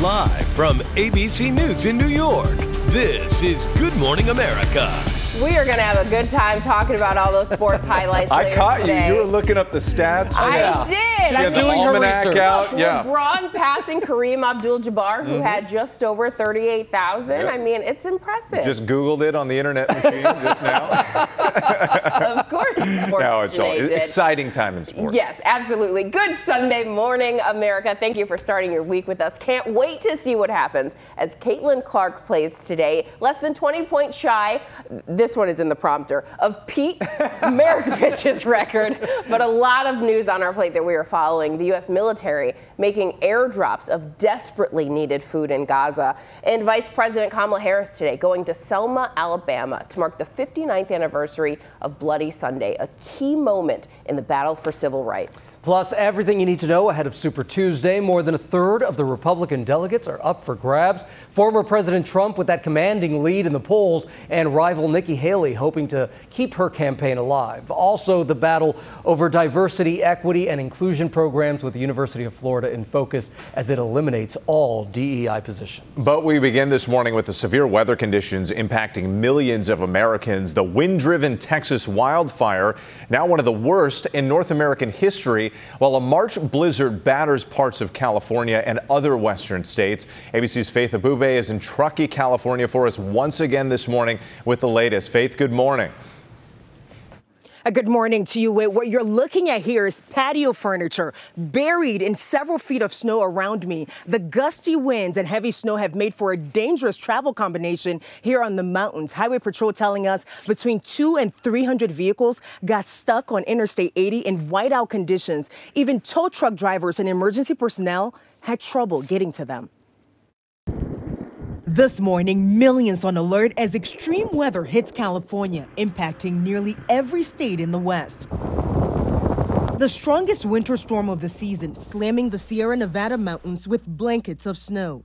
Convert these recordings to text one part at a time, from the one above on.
Live from ABC News in New York, this is Good Morning America. We are going to have a good time talking about all those sports highlights. I caught today. you. You were looking up the stats. I yeah. did. She I had the almanac out. Yeah. LeBron passing Kareem Abdul-Jabbar, who had just over 38,000. Mm-hmm. Yep. I mean, it's impressive. Just Googled it on the internet machine just now. of course. no, it's all did. exciting time in sports. Yes, absolutely. Good Sunday morning, America. Thank you for starting your week with us. Can't wait to see what happens as Caitlin Clark plays today. Less than 20 points shy. This one is in the prompter of Pete Maravich's record. But a lot of news on our plate that we are following. The U.S. military making airdrops of desperately needed food in Gaza. And Vice President Kamala Harris today going to Selma, Alabama to mark the 59th anniversary of Bloody Sunday, a key moment in the battle for civil rights. Plus, everything you need to know ahead of Super Tuesday. More than a third of the Republican delegates are up for grabs. Former President Trump with that commanding lead in the polls, and rival Nikki Haley hoping to keep her campaign alive. Also, the battle over diversity, equity, and inclusion programs with the University of Florida in focus as it eliminates all DEI positions. But we begin this morning with the severe weather conditions impacting millions of Americans. The wind driven Texas wildfire, now one of the worst in North American history, while a March blizzard batters parts of California and other western states. ABC's Faith Abubey is in Truckee, California for us once again this morning with the latest. Faith, good morning. A good morning to you. What you're looking at here is patio furniture buried in several feet of snow around me. The gusty winds and heavy snow have made for a dangerous travel combination here on the mountains. Highway Patrol telling us between two and 300 vehicles got stuck on Interstate 80 in whiteout conditions. Even tow truck drivers and emergency personnel had trouble getting to them. This morning, millions on alert as extreme weather hits California, impacting nearly every state in the West. The strongest winter storm of the season, slamming the Sierra Nevada mountains with blankets of snow.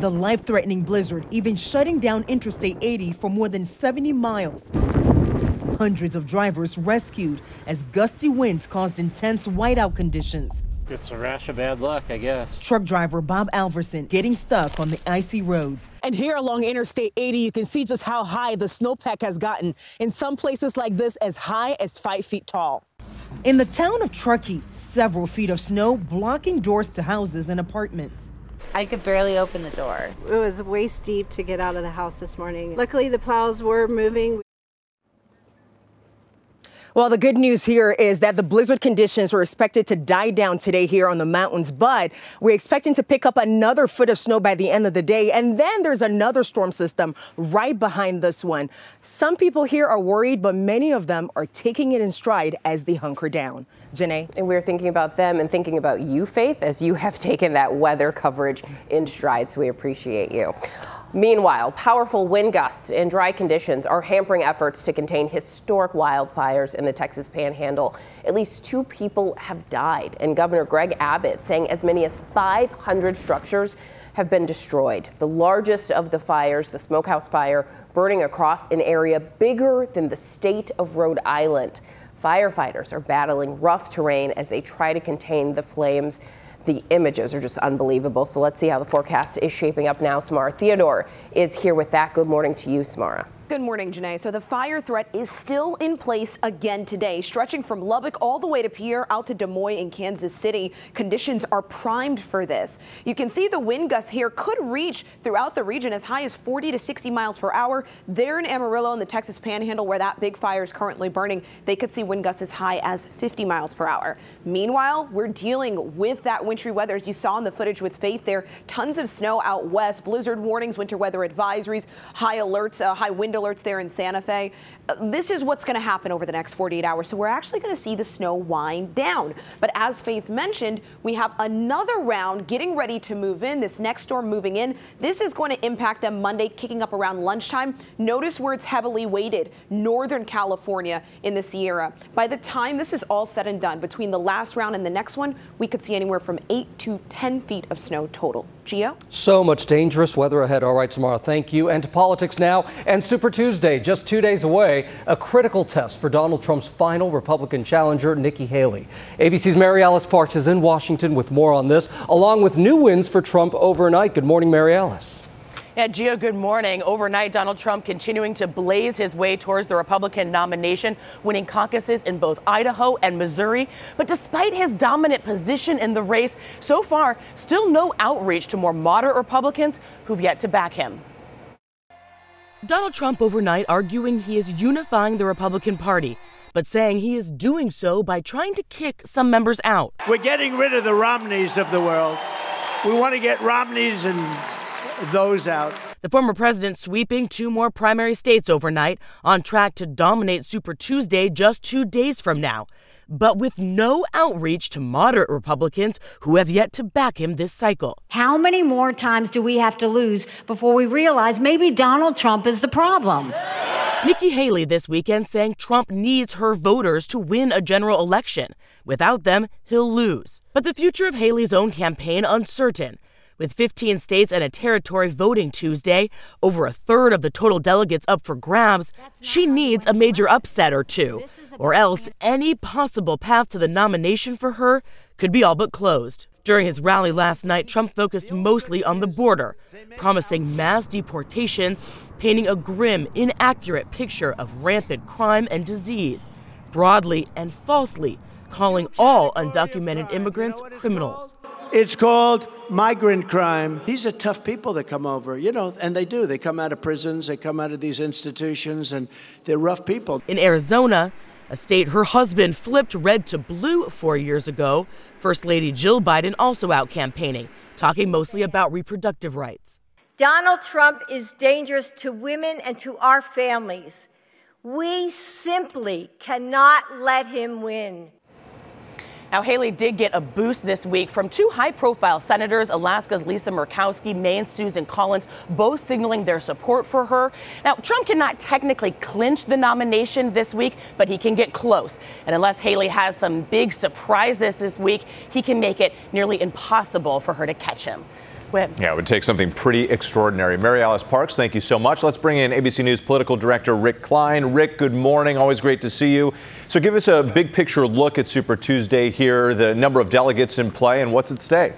The life threatening blizzard even shutting down Interstate 80 for more than 70 miles. Hundreds of drivers rescued as gusty winds caused intense whiteout conditions. It's a rash of bad luck, I guess. Truck driver Bob Alverson getting stuck on the icy roads. And here along Interstate 80, you can see just how high the snowpack has gotten. In some places like this, as high as five feet tall. In the town of Truckee, several feet of snow blocking doors to houses and apartments. I could barely open the door. It was waist deep to get out of the house this morning. Luckily, the plows were moving. Well, the good news here is that the blizzard conditions are expected to die down today here on the mountains, but we're expecting to pick up another foot of snow by the end of the day. And then there's another storm system right behind this one. Some people here are worried, but many of them are taking it in stride as they hunker down. Janai. And we're thinking about them and thinking about you, Faith, as you have taken that weather coverage in stride. So we appreciate you. Meanwhile, powerful wind gusts and dry conditions are hampering efforts to contain historic wildfires in the Texas panhandle. At least two people have died, and Governor Greg Abbott saying as many as 500 structures have been destroyed. The largest of the fires, the Smokehouse Fire, burning across an area bigger than the state of Rhode Island. Firefighters are battling rough terrain as they try to contain the flames. The images are just unbelievable. So let's see how the forecast is shaping up now. Samara Theodore is here with that. Good morning to you, Samara. Good morning, Janai. So the fire threat is still in place again today, stretching from Lubbock all the way to Pierre out to Des Moines in Kansas City. Conditions are primed for this. You can see the wind gusts here could reach throughout the region as high as 40 to 60 miles per hour. There in Amarillo in the Texas Panhandle, where that big fire is currently burning, they could see wind gusts as high as 50 miles per hour. Meanwhile, we're dealing with that wintry weather, as you saw in the footage with Faith there. Tons of snow out west, blizzard warnings, winter weather advisories, high alerts, uh, high wind alerts there in Santa Fe. Uh, this is what's going to happen over the next 48 hours. So we're actually going to see the snow wind down. But as Faith mentioned, we have another round getting ready to move in. This next storm moving in. This is going to impact them Monday, kicking up around lunchtime. Notice where it's heavily weighted, Northern California in the Sierra. By the time this is all said and done, between the last round and the next one, we could see anywhere from 8 to 10 feet of snow total. So much dangerous weather ahead. All right, tomorrow. Thank you. And to politics now. And Super Tuesday, just two days away, a critical test for Donald Trump's final Republican challenger, Nikki Haley. ABC's Mary Alice Parks is in Washington with more on this, along with new wins for Trump overnight. Good morning, Mary Alice. Yeah, Gio, good morning. Overnight, Donald Trump continuing to blaze his way towards the Republican nomination, winning caucuses in both Idaho and Missouri. But despite his dominant position in the race, so far, still no outreach to more moderate Republicans who've yet to back him. Donald Trump overnight arguing he is unifying the Republican Party, but saying he is doing so by trying to kick some members out. We're getting rid of the Romneys of the world. We want to get Romneys and those out. The former president sweeping two more primary states overnight, on track to dominate Super Tuesday just two days from now, but with no outreach to moderate Republicans who have yet to back him this cycle. How many more times do we have to lose before we realize maybe Donald Trump is the problem? Nikki Haley this weekend saying Trump needs her voters to win a general election. Without them, he'll lose. But the future of Haley's own campaign uncertain with 15 states and a territory voting Tuesday, over a third of the total delegates up for grabs, she needs a major upset or two, or else any possible path to the nomination for her could be all but closed. During his rally last night, Trump focused mostly on the border, promising mass deportations, painting a grim, inaccurate picture of rampant crime and disease, broadly and falsely calling all undocumented immigrants criminals. It's called migrant crime. These are tough people that come over, you know, and they do. They come out of prisons, they come out of these institutions, and they're rough people. In Arizona, a state her husband flipped red to blue four years ago, First Lady Jill Biden also out campaigning, talking mostly about reproductive rights. Donald Trump is dangerous to women and to our families. We simply cannot let him win. Now, Haley did get a boost this week from two high profile senators, Alaska's Lisa Murkowski, Maine's Susan Collins, both signaling their support for her. Now, Trump cannot technically clinch the nomination this week, but he can get close. And unless Haley has some big surprise this, this week, he can make it nearly impossible for her to catch him. Yeah, it would take something pretty extraordinary. Mary Alice Parks, thank you so much. Let's bring in ABC News political director Rick Klein. Rick, good morning. Always great to see you. So give us a big picture look at Super Tuesday here, the number of delegates in play, and what's at stake.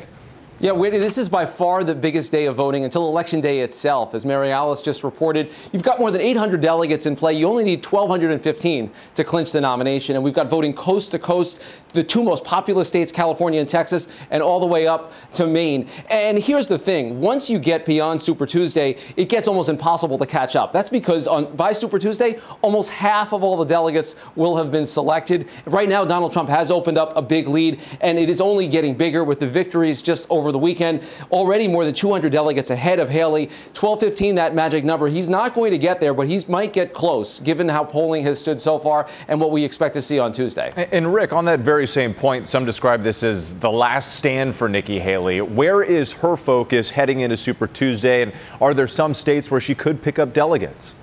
Yeah, Whitney, this is by far the biggest day of voting until Election Day itself. As Mary Alice just reported, you've got more than 800 delegates in play. You only need 1,215 to clinch the nomination. And we've got voting coast to coast, the two most populous states, California and Texas, and all the way up to Maine. And here's the thing once you get beyond Super Tuesday, it gets almost impossible to catch up. That's because on, by Super Tuesday, almost half of all the delegates will have been selected. Right now, Donald Trump has opened up a big lead, and it is only getting bigger with the victories just over the weekend. Already more than 200 delegates ahead of Haley. 1215, that magic number. He's not going to get there, but he might get close, given how polling has stood so far and what we expect to see on Tuesday. And Rick, on that very same point, some describe this as the last stand for Nikki Haley. Where is her focus heading into Super Tuesday? And are there some states where she could pick up delegates?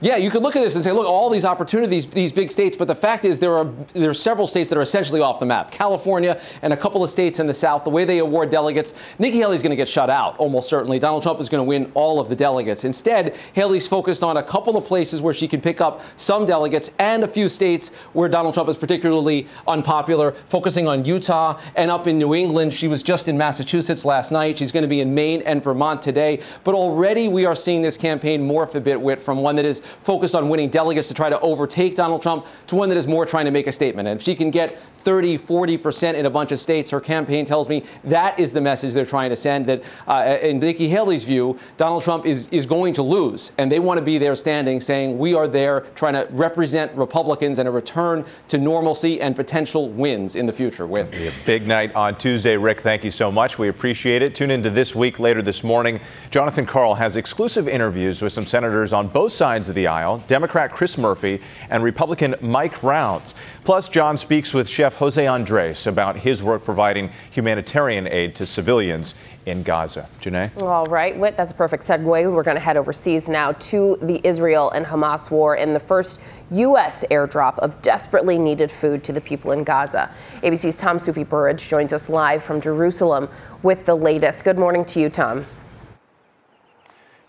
Yeah, you could look at this and say, look, all these opportunities, these big states, but the fact is there are there are several states that are essentially off the map. California and a couple of states in the South, the way they award delegates, Nikki Haley's going to get shut out almost certainly. Donald Trump is going to win all of the delegates. Instead, Haley's focused on a couple of places where she can pick up some delegates and a few states where Donald Trump is particularly unpopular, focusing on Utah and up in New England. She was just in Massachusetts last night. She's going to be in Maine and Vermont today. But already we are seeing this campaign morph a bit, Whit, from one that is focused on winning delegates to try to overtake Donald Trump to one that is more trying to make a statement. And if she can get 30, 40% in a bunch of states, her campaign tells me that is the message they're trying to send. That uh, in Nikki Haley's view, Donald Trump is, is going to lose. And they want to be there standing saying, we are there trying to represent Republicans and a return to normalcy and potential wins in the future. With a big night on Tuesday. Rick, thank you so much. We appreciate it. Tune into this week later this morning. Jonathan Karl has exclusive interviews with some senators on both sides of the aisle Democrat Chris Murphy and Republican Mike Rounds. Plus, John speaks with Chef Jose Andres about his work providing humanitarian aid to civilians in Gaza. Janai? All right, Whit, that's a perfect segue. We're going to head overseas now to the Israel and Hamas war in the first U.S. airdrop of desperately needed food to the people in Gaza. ABC's Tom Soufi Burridge joins us live from Jerusalem with the latest. Good morning to you, Tom.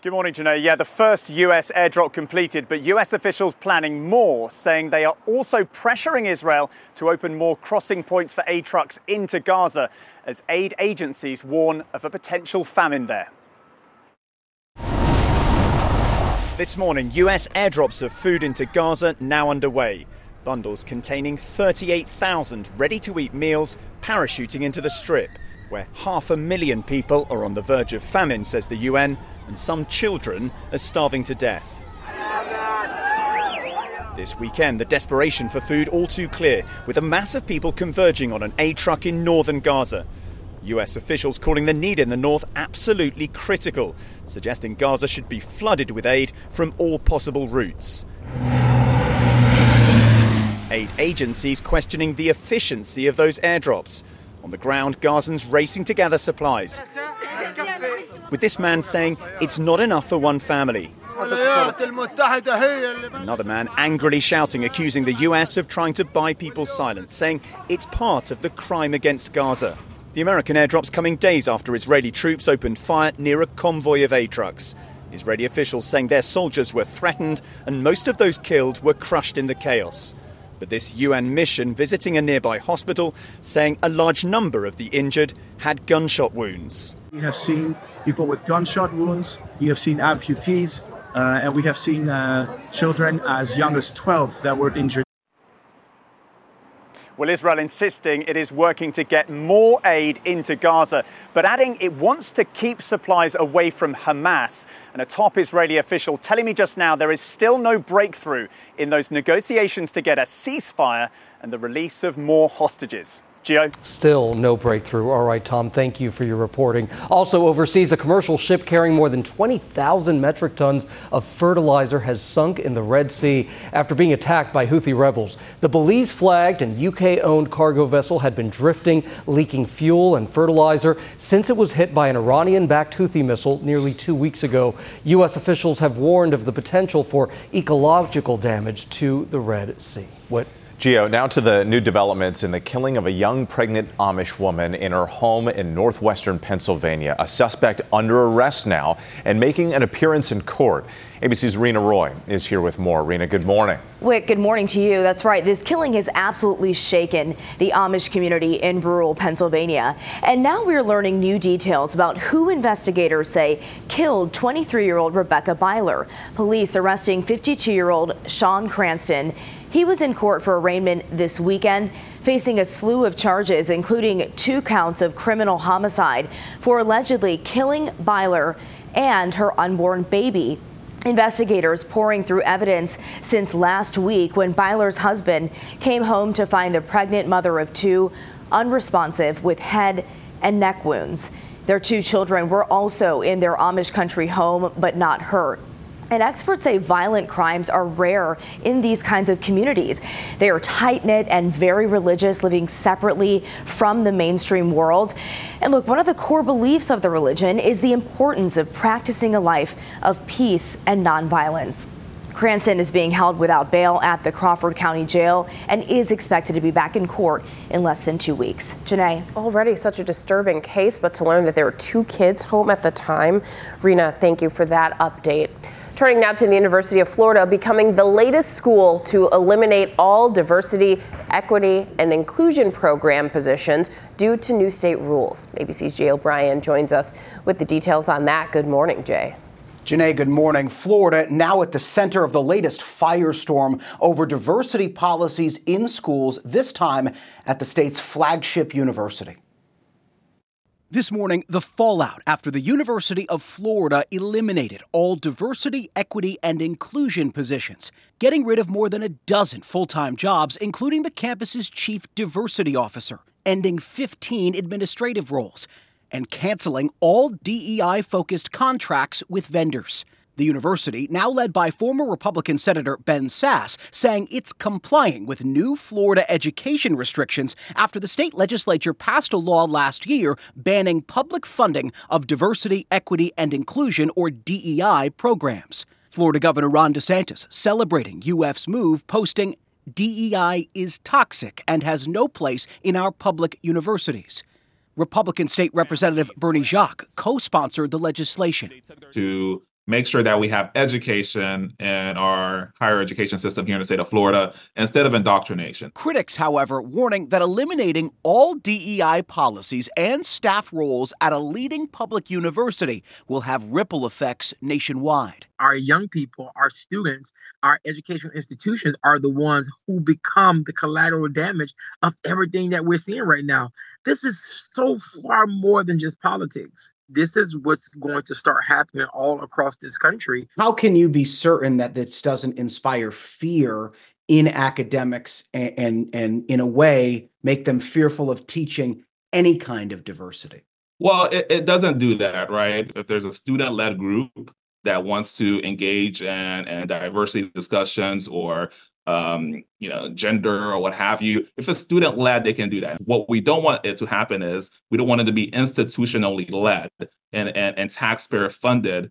Good morning, Janai. Yeah, the first US airdrop completed, but US officials planning more, saying they are also pressuring Israel to open more crossing points for aid trucks into Gaza as aid agencies warn of a potential famine there. This morning, US airdrops of food into Gaza now underway. Bundles containing 38,000 ready to eat meals parachuting into the strip where half a million people are on the verge of famine, says the UN, and some children are starving to death. This weekend, the desperation for food all too clear, with a mass of people converging on an aid truck in northern Gaza. US officials calling the need in the north absolutely critical, suggesting Gaza should be flooded with aid from all possible routes. Aid agencies questioning the efficiency of those airdrops. On the ground, Gazans racing to gather supplies. With this man saying it's not enough for one family. Another man angrily shouting, accusing the US of trying to buy people's silence, saying it's part of the crime against Gaza. The American airdrops coming days after Israeli troops opened fire near a convoy of aid trucks. Israeli officials saying their soldiers were threatened and most of those killed were crushed in the chaos. But this UN mission visiting a nearby hospital saying a large number of the injured had gunshot wounds. We have seen people with gunshot wounds, we have seen amputees, uh, and we have seen uh, children as young as 12 that were injured. Well, Israel insisting it is working to get more aid into Gaza, but adding it wants to keep supplies away from Hamas. And a top Israeli official telling me just now there is still no breakthrough in those negotiations to get a ceasefire and the release of more hostages. Gio? Still no breakthrough. All right, Tom, thank you for your reporting. Also, overseas, a commercial ship carrying more than 20,000 metric tons of fertilizer has sunk in the Red Sea after being attacked by Houthi rebels. The Belize flagged and UK owned cargo vessel had been drifting, leaking fuel and fertilizer since it was hit by an Iranian backed Houthi missile nearly two weeks ago. U.S. officials have warned of the potential for ecological damage to the Red Sea. What Gio, now to the new developments in the killing of a young pregnant Amish woman in her home in northwestern Pennsylvania. A suspect under arrest now and making an appearance in court. ABC's Rena Roy is here with more. Rena, good morning. Whit, good morning to you. That's right. This killing has absolutely shaken the Amish community in rural Pennsylvania. And now we're learning new details about who investigators say killed 23 year old Rebecca Byler. Police arresting 52 year old Sean Cranston. He was in court for arraignment this weekend, facing a slew of charges, including two counts of criminal homicide for allegedly killing Byler and her unborn baby. Investigators pouring through evidence since last week when Byler's husband came home to find the pregnant mother of two unresponsive with head and neck wounds. Their two children were also in their Amish country home but not hurt. And experts say violent crimes are rare in these kinds of communities. They are tight knit and very religious, living separately from the mainstream world. And look, one of the core beliefs of the religion is the importance of practicing a life of peace and nonviolence. Cranston is being held without bail at the Crawford County Jail and is expected to be back in court in less than two weeks. Janai. Already such a disturbing case, but to learn that there were two kids home at the time. Rena, thank you for that update. Turning now to the University of Florida, becoming the latest school to eliminate all diversity, equity, and inclusion program positions due to new state rules. ABC's Jay O'Brien joins us with the details on that. Good morning, Jay. Janai, good morning. Florida now at the center of the latest firestorm over diversity policies in schools, this time at the state's flagship university. This morning, the fallout after the University of Florida eliminated all diversity, equity, and inclusion positions, getting rid of more than a dozen full time jobs, including the campus's chief diversity officer, ending 15 administrative roles, and canceling all DEI focused contracts with vendors. The university, now led by former Republican Senator Ben Sasse, saying it's complying with new Florida education restrictions after the state legislature passed a law last year banning public funding of diversity, equity, and inclusion, or DEI, programs. Florida Governor Ron DeSantis celebrating UF's move, posting, DEI is toxic and has no place in our public universities. Republican State Representative Bernie Jacques co sponsored the legislation. To make sure that we have education in our higher education system here in the state of Florida instead of indoctrination. Critics, however, warning that eliminating all DEI policies and staff roles at a leading public university will have ripple effects nationwide. Our young people, our students, our educational institutions are the ones who become the collateral damage of everything that we're seeing right now. This is so far more than just politics this is what's going to start happening all across this country. How can you be certain that this doesn't inspire fear in academics and, and, and in a way make them fearful of teaching any kind of diversity? Well, it, it doesn't do that, right? If there's a student led group that wants to engage in, in diversity discussions or um, you know, gender or what have you. If it's student led, they can do that. What we don't want it to happen is we don't want it to be institutionally led and, and, and taxpayer funded.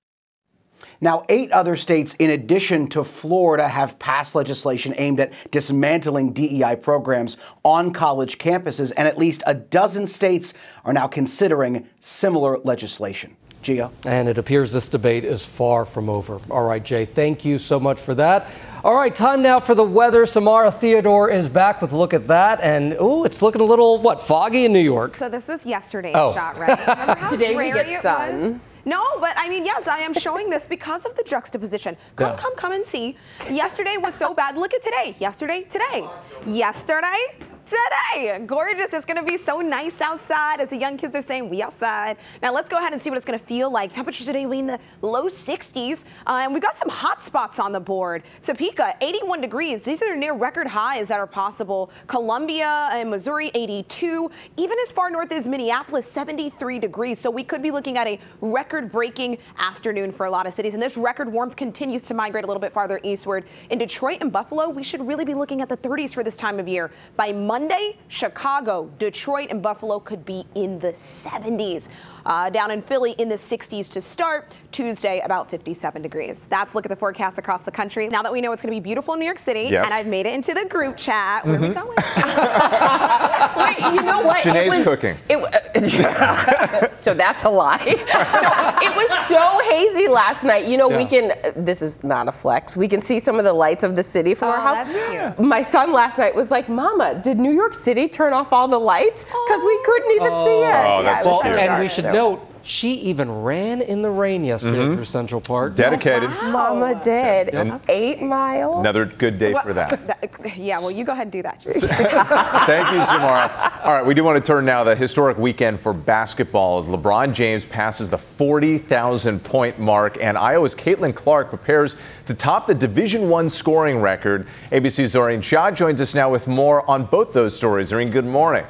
Now, eight other states, in addition to Florida, have passed legislation aimed at dismantling DEI programs on college campuses, and at least a dozen states are now considering similar legislation. Gio. And it appears this debate is far from over. All right, Jay, thank you so much for that. All right, time now for the weather. Samara Theodore is back with a look at that. And, ooh, it's looking a little, what, foggy in New York? So this was yesterday's oh. shot, right? Today we get sun. No, but I mean, yes, I am showing this because of the juxtaposition. Come, yeah. come, come and see. Yesterday was so bad. Look at today. Yesterday, today. Yesterday, today. Gorgeous. It's going to be so nice outside. As the young kids are saying, we outside. Now let's go ahead and see what it's going to feel like. Temperatures today will be in the low 60s. Uh, and we've got some hot spots on the board. Topeka, 81 degrees. These are near record highs that are possible. Columbia and Missouri, 82. Even as far north as Minneapolis, 73 degrees. So we could be looking at a record breaking afternoon for a lot of cities. And this record warmth continues to migrate a little bit farther eastward. In Detroit and Buffalo, we should really be looking at the 30s for this time of year. By Monday, Monday, Chicago, Detroit, and Buffalo could be in the 70s. Uh, down in Philly in the 60s to start. Tuesday, about 57 degrees. That's look at the forecast across the country. Now that we know it's going to be beautiful in New York City, yes. and I've made it into the group chat. Where mm-hmm. are we mm-hmm. going? Wait, you know what? Janai's was, cooking. It, uh, so that's a lie. it was so hazy last night. You know, yeah. we can, this is not a flex, we can see some of the lights of the city from oh, our house. My son last night was like, Mama, did New York City turn off all the lights? Because we couldn't even oh. see it. Oh, that's yeah, well, and we should so. Note she even ran in the rain yesterday mm-hmm. through Central Park. Dedicated. Wow. Mama did. Yep. Eight miles. Another good day for that. yeah, well, you go ahead and do that. Thank you, Samara. All right, we do want to turn now the historic weekend for basketball as LeBron James passes the 40,000 point mark, and Iowa's Caitlin Clark prepares to top the Division One scoring record. ABC's Zohreen Shah joins us now with more on both those stories. Zohreen, good morning.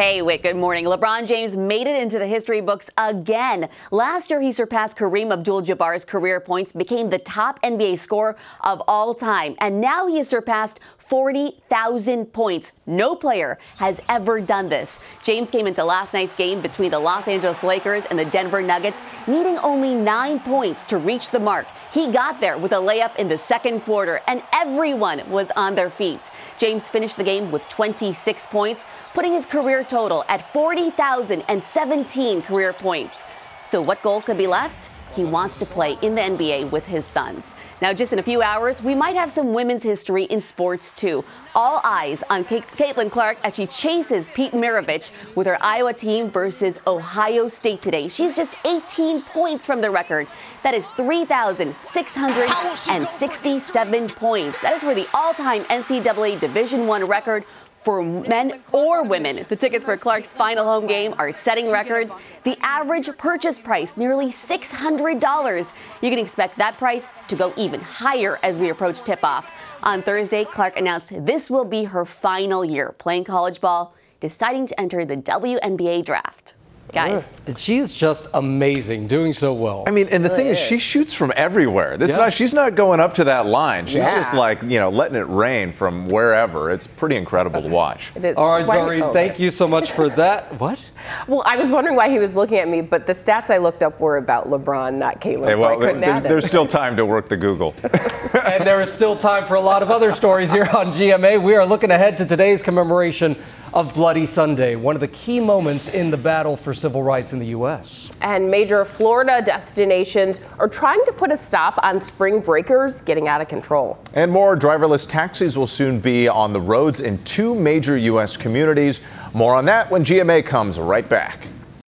Hey, wait, good morning. LeBron James made it into the history books again. Last year, he surpassed Kareem Abdul Jabbar's career points, became the top NBA scorer of all time. And now he has surpassed 40,000 points. No player has ever done this. James came into last night's game between the Los Angeles Lakers and the Denver Nuggets, needing only nine points to reach the mark. He got there with a layup in the second quarter, and everyone was on their feet. James finished the game with 26 points, putting his career total at 40,017 career points. So, what goal could be left? He wants to play in the NBA with his sons. Now, just in a few hours, we might have some women's history in sports too. All eyes on Caitlin Clark as she chases Pete Maravich with her Iowa team versus Ohio State today. She's just 18 points from the record. That is 3,667 points. That is for the all-time NCAA Division One record for men or women. The tickets for Clark's final home game are setting records. The average purchase price, nearly $600. You can expect that price to go even higher as we approach tip off. On Thursday, Clark announced this will be her final year playing college ball, deciding to enter the WNBA draft guys. She is just amazing, doing so well. I mean, and the really thing is, is, she shoots from everywhere. That's yeah. not, she's not going up to that line. She's yeah. just like, you know, letting it rain from wherever. It's pretty incredible to watch. It is. All right, Zoe, oh, thank you so much for that. What? Well, I was wondering why he was looking at me, but the stats I looked up were about LeBron, not Caitlin. Hey, well, so there's, there's still time to work the Google. and there is still time for a lot of other stories here on GMA. We are looking ahead to today's commemoration of Bloody Sunday, one of the key moments in the battle for civil rights in the U.S. And major Florida destinations are trying to put a stop on spring breakers getting out of control. And more driverless taxis will soon be on the roads in two major U.S. communities. More on that when GMA comes right back.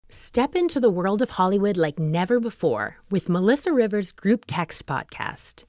Step into the world of Hollywood like never before with Melissa Rivers' Group Text podcast.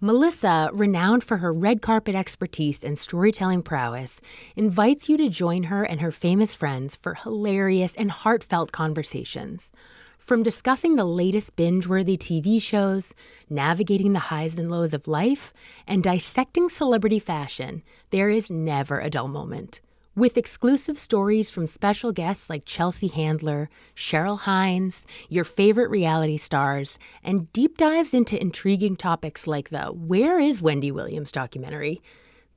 Melissa, renowned for her red carpet expertise and storytelling prowess, invites you to join her and her famous friends for hilarious and heartfelt conversations. From discussing the latest binge worthy TV shows, navigating the highs and lows of life, and dissecting celebrity fashion, there is never a dull moment. With exclusive stories from special guests like Chelsea Handler, Cheryl Hines, your favorite reality stars, and deep dives into intriguing topics like the Where is Wendy Williams documentary,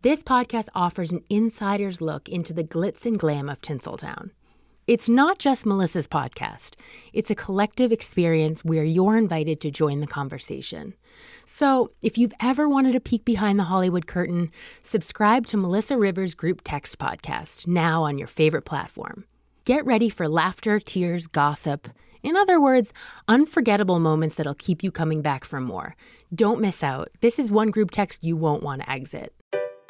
this podcast offers an insider's look into the glitz and glam of Tinseltown. It's not just Melissa's podcast, it's a collective experience where you're invited to join the conversation. So, if you've ever wanted a peek behind the Hollywood curtain, subscribe to Melissa Rivers' Group Text podcast now on your favorite platform. Get ready for laughter, tears, gossip. In other words, unforgettable moments that'll keep you coming back for more. Don't miss out. This is one group text you won't want to exit.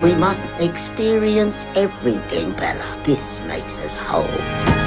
We must experience everything, Bella. This makes us whole.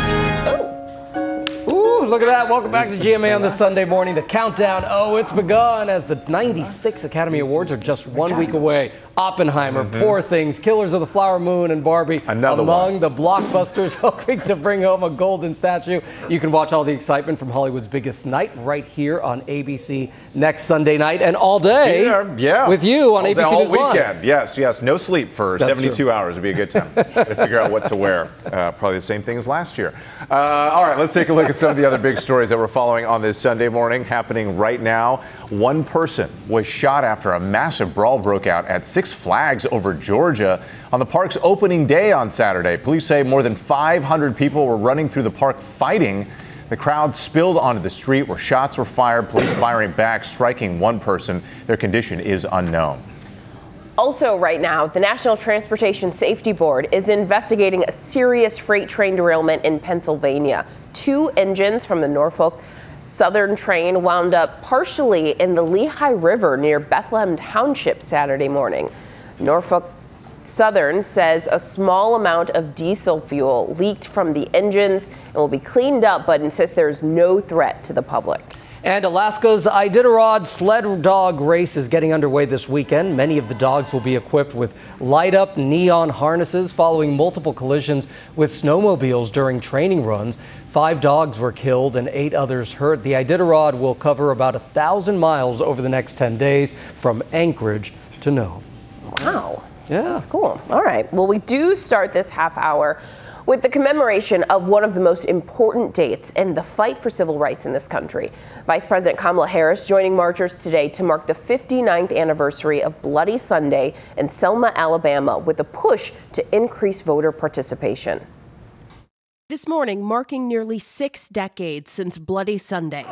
Look at that. Welcome back to GMA on this Sunday morning. The countdown, oh, it's begun as the 96 Academy Awards are just one week away. Oppenheimer, Mhm. Poor Things, Killers of the Flower Moon, and Barbie Another among one. the blockbusters hoping to bring home a golden statue. You can watch all the excitement from Hollywood's biggest night right here on ABC next Sunday night and all day Yeah, yeah. with you on all ABC all News Live. weekend. Yes, yes. No sleep for That's 72 true. hours would be a good time to figure out what to wear. Uh, probably the same thing as last year. Uh, all right, let's take a look at some of the other big stories that we're following on this Sunday morning happening right now. One person was shot after a massive brawl broke out at Six Flags over Georgia on the park's opening day on Saturday. Police say more than 500 people were running through the park fighting. The crowd spilled onto the street where shots were fired, police firing back, striking one person. Their condition is unknown. Also, right now, the National Transportation Safety Board is investigating a serious freight train derailment in Pennsylvania. Two engines from the Norfolk Southern train wound up partially in the Lehigh River near Bethlehem Township Saturday morning. Norfolk Southern says a small amount of diesel fuel leaked from the engines and will be cleaned up, but insists there's no threat to the public. And Alaska's Iditarod sled dog race is getting underway this weekend. Many of the dogs will be equipped with light up neon harnesses following multiple collisions with snowmobiles during training runs. Five dogs were killed and eight others hurt. The Iditarod will cover about a thousand miles over the next 10 days from Anchorage to Nome. Wow. Yeah. That's cool. All right. Well, we do start this half hour with the commemoration of one of the most important dates in the fight for civil rights in this country. Vice President Kamala Harris joining marchers today to mark the 59th anniversary of Bloody Sunday in Selma, Alabama, with a push to increase voter participation. This morning, marking nearly six decades since Bloody Sunday.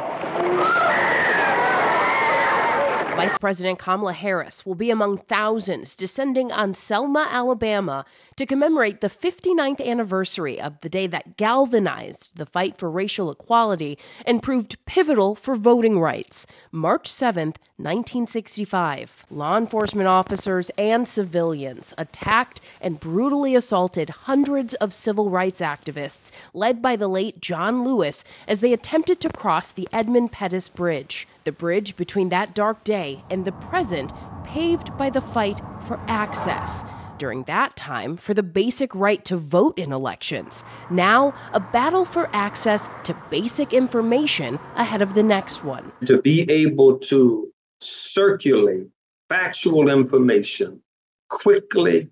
Vice President Kamala Harris will be among thousands descending on Selma, Alabama to commemorate the 59th anniversary of the day that galvanized the fight for racial equality and proved pivotal for voting rights. March 7th, 1965. Law enforcement officers and civilians attacked and brutally assaulted hundreds of civil rights activists, led by the late John Lewis, as they attempted to cross the Edmund Pettus Bridge. The bridge between that dark day and the present, paved by the fight for access. During that time, for the basic right to vote in elections. Now, a battle for access to basic information ahead of the next one. to be able to circulate factual information quickly,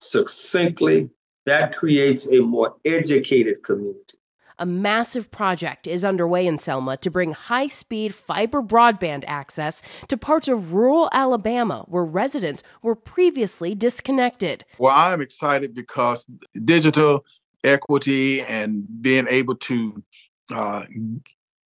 succinctly, that creates a more educated community. A massive project is underway in Selma to bring high speed fiber broadband access to parts of rural Alabama where residents were previously disconnected. Well, I'm excited because digital equity and being able to uh,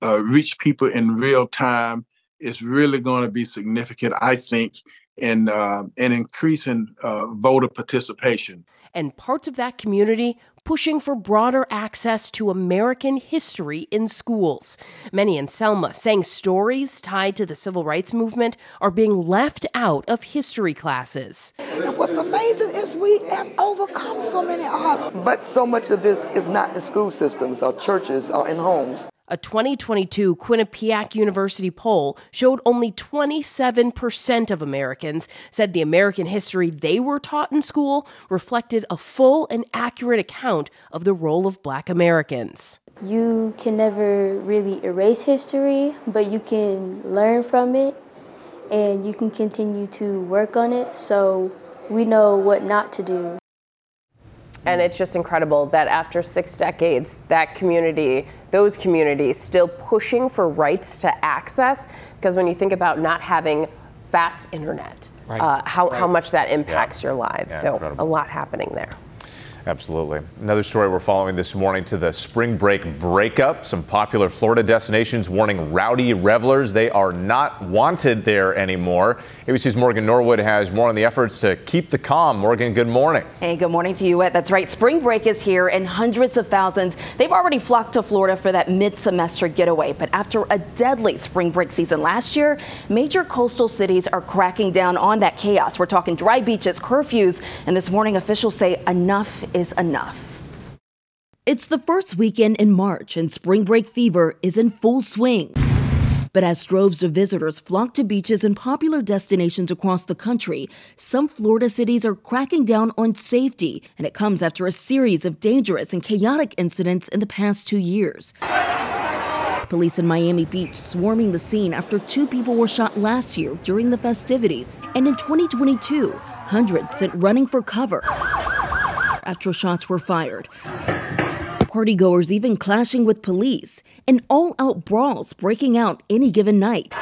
uh, reach people in real time is really going to be significant, I think, in, uh, in increasing uh, voter participation. And parts of that community pushing for broader access to American history in schools. Many in Selma saying stories tied to the civil rights movement are being left out of history classes. And what's amazing is we have overcome so many odds. But so much of this is not in school systems or churches or in homes. A 2022 Quinnipiac University poll showed only 27% of Americans said the American history they were taught in school reflected a full and accurate account of the role of black Americans. You can never really erase history, but you can learn from it and you can continue to work on it so we know what not to do. And it's just incredible that after six decades, that community those communities still pushing for rights to access. Because when you think about not having fast internet, right. uh, how, right. how much that impacts yeah. your lives. Yeah, so incredible. a lot happening there. Absolutely. Another story we're following this morning to the spring break breakup. Some popular Florida destinations warning rowdy revelers they are not wanted there anymore. ABC's Morgan Norwood has more on the efforts to keep the calm. Morgan, good morning. Hey, good morning to you. That's right. Spring break is here and hundreds of thousands. They've already flocked to Florida for that mid-semester getaway. But after a deadly spring break season last year, major coastal cities are cracking down on that chaos. We're talking dry beaches, curfews, and this morning officials say enough is enough. It's the first weekend in March, and spring break fever is in full swing. But as droves of visitors flock to beaches and popular destinations across the country, some Florida cities are cracking down on safety, and it comes after a series of dangerous and chaotic incidents in the past two years. Police in Miami Beach swarming the scene after two people were shot last year during the festivities, and in 2022, hundreds sent running for cover after shots were fired. Partygoers even clashing with police, and all out brawls breaking out any given night.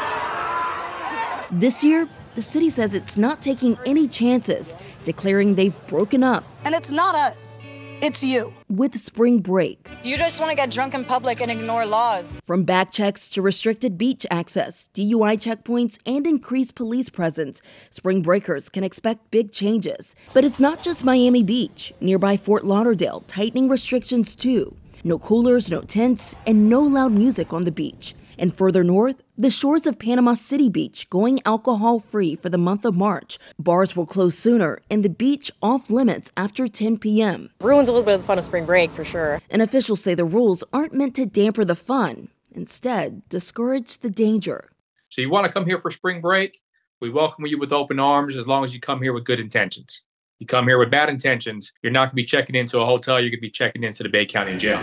This year, the city says it's not taking any chances, declaring they've broken up. And it's not us. It's you. With spring break. You just want to get drunk in public and ignore laws. From back checks to restricted beach access, DUI checkpoints, and increased police presence, spring breakers can expect big changes. But it's not just Miami Beach. Nearby Fort Lauderdale tightening restrictions too. No coolers, no tents, and no loud music on the beach. And further north, the shores of Panama City Beach going alcohol free for the month of March. Bars will close sooner and the beach off limits after 10 p.m. Ruins a little bit of the fun of spring break for sure. And officials say the rules aren't meant to damper the fun, instead, discourage the danger. So you want to come here for spring break? We welcome you with open arms as long as you come here with good intentions. You come here with bad intentions, you're not going to be checking into a hotel, you're going to be checking into the Bay County Jail.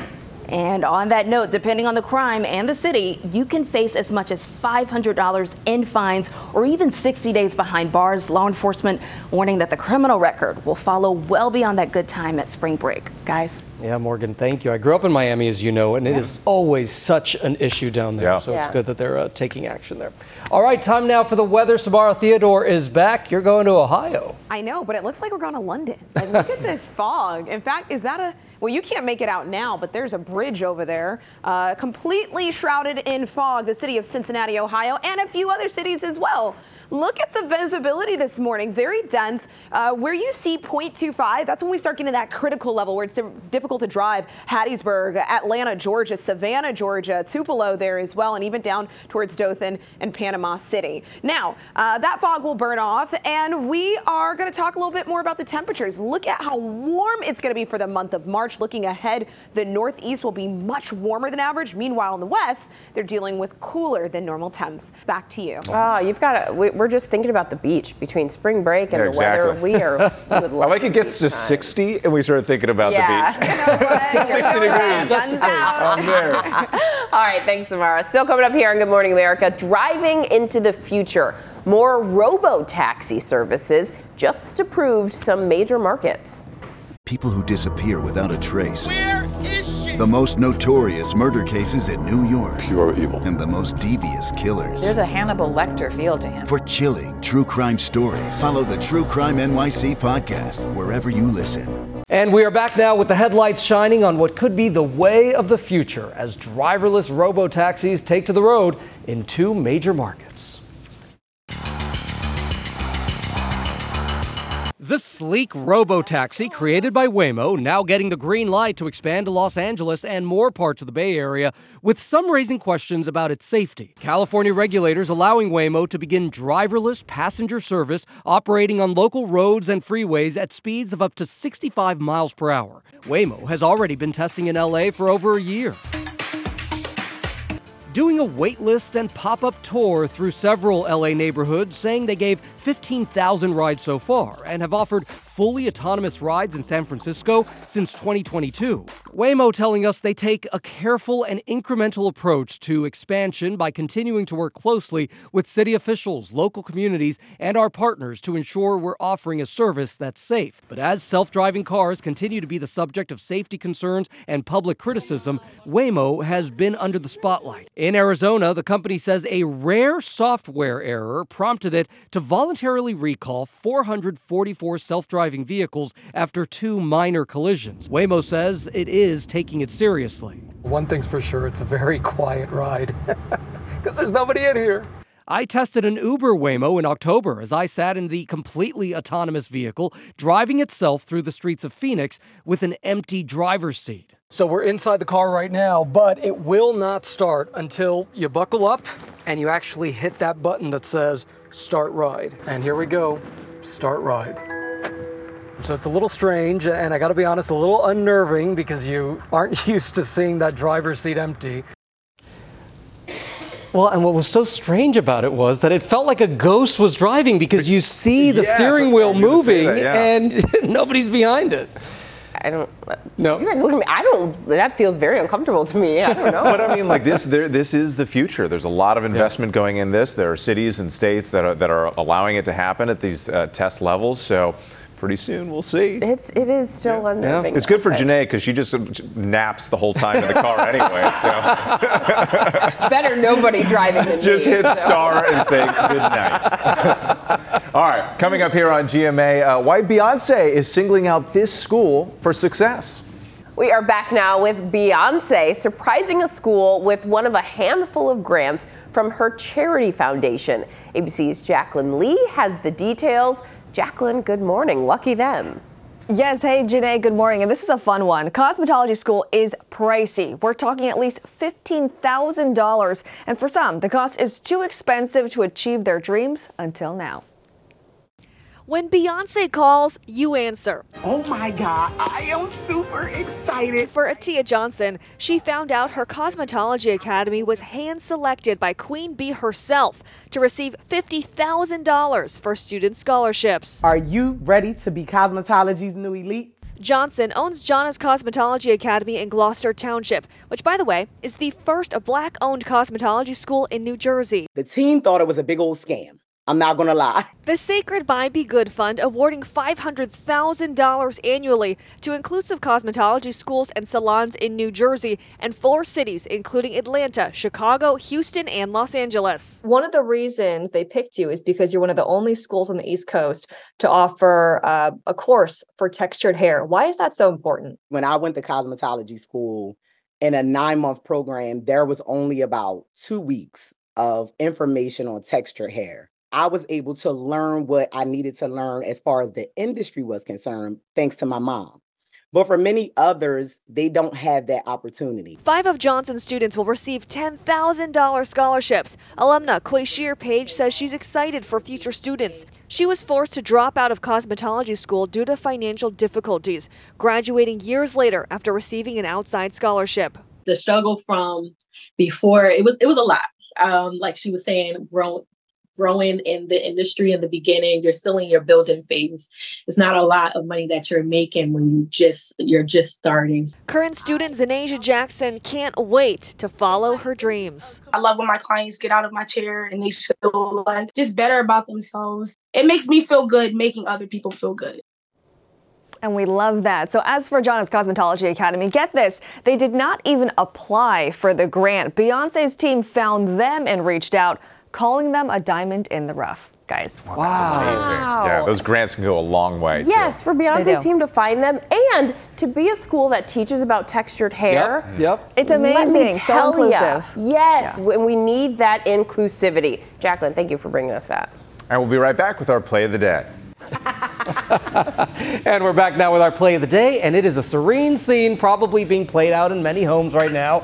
And on that note, depending on the crime and the city, you can face as much as $500 in fines or even 60 days behind bars. Law enforcement warning that the criminal record will follow well beyond that good time at spring break. Guys? Yeah, Morgan, thank you. I grew up in Miami, as you know, and it is always such an issue down there. Yeah. So it's good that they're uh, taking action there. All right, time now for the weather. Samara Theodore is back. You're going to Ohio. I know, but it looks like we're going to London. Like, look at this fog. In fact, is that a well, you can't make it out now, but there's a bridge over there, uh, completely shrouded in fog, the city of Cincinnati, Ohio, and a few other cities as well. Look at the visibility this morning, very dense. Uh, where you see 0.25, that's when we start getting to that critical level where it's difficult to drive. Hattiesburg, Atlanta, Georgia, Savannah, Georgia, Tupelo there as well, and even down towards Dothan and Panama City. Now, uh, that fog will burn off, and we are going to talk a little bit more about the temperatures. Look at how warm it's going to be for the month of March. Looking ahead, the northeast will be much warmer than average. Meanwhile, in the west, they're dealing with cooler than normal temps. Back to you. Oh, you've got to we're just thinking about the beach between spring break and yeah, the exactly. weather. We are. I like it gets to 60 and we start thinking about yeah. the beach. 60 degrees. I'm there. All right, thanks, Samara. Still coming up here on Good Morning America, driving into the future. More robo taxi services just approved some major markets. People who disappear without a trace. Where is she? The most notorious murder cases in New York. Pure evil. And the most devious killers. There's a Hannibal Lecter feel to him. For chilling true crime stories, follow the True Crime NYC podcast wherever you listen. And we are back now with the headlights shining on what could be the way of the future as driverless robo taxis take to the road in two major markets. The sleek robo-taxi created by Waymo now getting the green light to expand to Los Angeles and more parts of the Bay Area, with some raising questions about its safety. California regulators allowing Waymo to begin driverless passenger service operating on local roads and freeways at speeds of up to 65 miles per hour. Waymo has already been testing in LA for over a year doing a waitlist and pop up tour through several LA neighborhoods, saying they gave 15,000 rides so far and have offered fully autonomous rides in San Francisco since 2022. Waymo telling us they take a careful and incremental approach to expansion by continuing to work closely with city officials, local communities, and our partners to ensure we're offering a service that's safe. But as self driving cars continue to be the subject of safety concerns and public criticism, Waymo has been under the spotlight. In Arizona, the company says a rare software error prompted it to voluntarily recall 444 self driving vehicles after two minor collisions. Waymo says it is taking it seriously. One thing's for sure, it's a very quiet ride because there's nobody in here. I tested an Uber Waymo in October as I sat in the completely autonomous vehicle, driving itself through the streets of Phoenix with an empty driver's seat. So we're inside the car right now, but it will not start until you buckle up and you actually hit that button that says start ride. And here we go, start ride. So it's a little strange, and I gotta be honest, a little unnerving because you aren't used to seeing that driver's seat empty. Well, and what was so strange about it was that it felt like a ghost was driving because you see the Yeah, steering so wheel I was gonna say moving that, yeah. and nobody's behind it. I don't. No. You guys look at me. I don't. That feels very uncomfortable to me. I don't know. but I mean, like this, there, this is the future. There's a lot of investment going in this. There are cities and states that are that are allowing it to happen at these uh, test levels. So. Pretty soon, we'll see. It's it is still unnerving. It's good for but- Janai because she just naps the whole time in the car anyway. So Better nobody driving than just me, hit so. star and say good night. All right, coming up here on GMA, uh, why Beyonce is singling out this school for success. We are back now with Beyonce surprising a school with one of a handful of grants from her charity foundation. ABC's Jacqueline Lee has the details. Jacqueline, good morning. Lucky them. Yes, hey Janai, good morning. And this is a fun one. Cosmetology school is pricey. We're talking at least $15,000. And for some, the cost is too expensive to achieve their dreams until now. When Beyonce calls, you answer. Oh my God, I am super excited. For Atia Johnson, she found out her cosmetology academy was hand selected by Queen Bey herself to receive $50,000 for student scholarships. Are you ready to be cosmetology's new elite? Johnson owns Jana's Cosmetology Academy in Gloucester Township, which, by the way, is the first black owned cosmetology school in New Jersey. The team thought it was a big old scam. I'm not gonna lie. The Cécred Buy BeyGOOD Fund awarding $500,000 annually to inclusive cosmetology schools and salons in New Jersey and four cities, including Atlanta, Chicago, Houston, and Los Angeles. One of the reasons they picked you is because you're one of the only schools on the East Coast to offer uh, a course for textured hair. Why is that so important? When I went to cosmetology school in a nine month program, there was only about two weeks of information on textured hair. I was able to learn what I needed to learn as far as the industry was concerned, thanks to my mom. But for many others, they don't have that opportunity. Five of Johnson's students will receive $10,000 scholarships. Alumna Quashir Page says she's excited for future students. She was forced to drop out of cosmetology school due to financial difficulties, graduating years later after receiving an outside scholarship. the struggle from before it was it was a lot um like she was saying grown growing in the industry in the beginning. You're still in your building phase. It's not a lot of money that you're making when you just you're just starting. Current student Zanasia Jackson can't wait to follow her dreams. I love when my clients get out of my chair and they feel like just better about themselves. It makes me feel good making other people feel good. And we love that. So, as for Gianna's Cosmetology Academy, get this they did not even apply for the grant. Beyonce's team found them and reached out, calling them a diamond in the rough. Guys. Wow. That's amazing. Yeah, those grants can go a long way. Yes, too. for Beyonce's team to find them and to be a school that teaches about textured hair. Yep. yep. It's Let me amazing. So tell inclusive. yes, Yeah. we need that inclusivity. Jacqueline, thank you for bringing us that. And we'll be right back with our play of the day. And we're back now with our play of the day, and it is a serene scene probably being played out in many homes right now.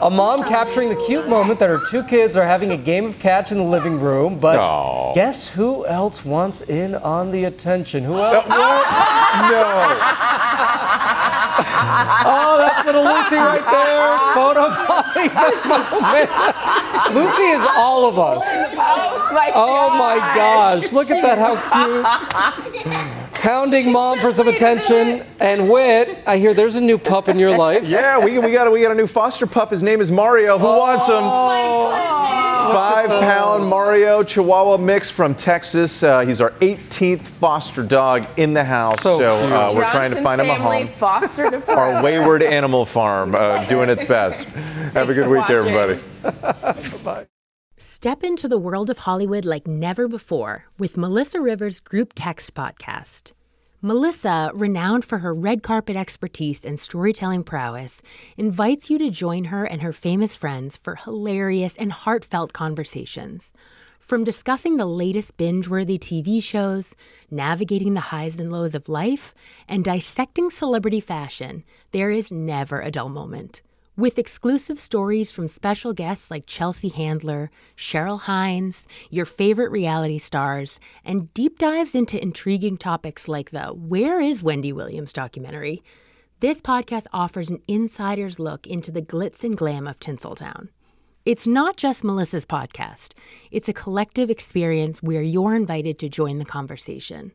A mom capturing the cute moment that her two kids are having a game of catch in the living room, but Aw. guess who else wants in on the attention? Who else? Uh, no. Oh, that's little Lucy right there, photobombing the moment. Lucy is all of us. Oh my oh gosh, look at that, how cute. Hounding mom for some attention. And Whit, I hear there's a new pup in your life. Yeah, we, we got a, we got a new foster pup. His name is Mario. Who wants him? Five pound Mario Chihuahua mix from Texas. Uh, he's our 18th foster dog in the house. So cute. uh, we're trying to find him a home. fostered it Our wayward animal farm uh, doing its best. Have a good week, watching. everybody. Step into the world of Hollywood like never before with Melissa Rivers' Group Text podcast. Melissa, renowned for her red carpet expertise and storytelling prowess, invites you to join her and her famous friends for hilarious and heartfelt conversations. From discussing the latest binge worthy TV shows, navigating the highs and lows of life, and dissecting celebrity fashion, there is never a dull moment. With exclusive stories from special guests like Chelsea Handler, Cheryl Hines, your favorite reality stars, and deep dives into intriguing topics like the Where is Wendy Williams documentary, this podcast offers an insider's look into the glitz and glam of Tinseltown. It's not just Melissa's podcast, it's a collective experience where you're invited to join the conversation.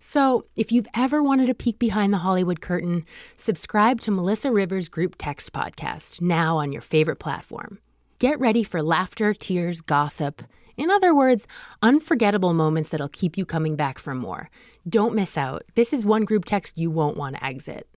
So, if you've ever wanted a peek behind the Hollywood curtain, subscribe to Melissa Rivers' Group Text podcast now on your favorite platform. Get ready for laughter, tears, gossip. In other words, unforgettable moments that'll keep you coming back for more. Don't miss out. This is one group text you won't want to exit.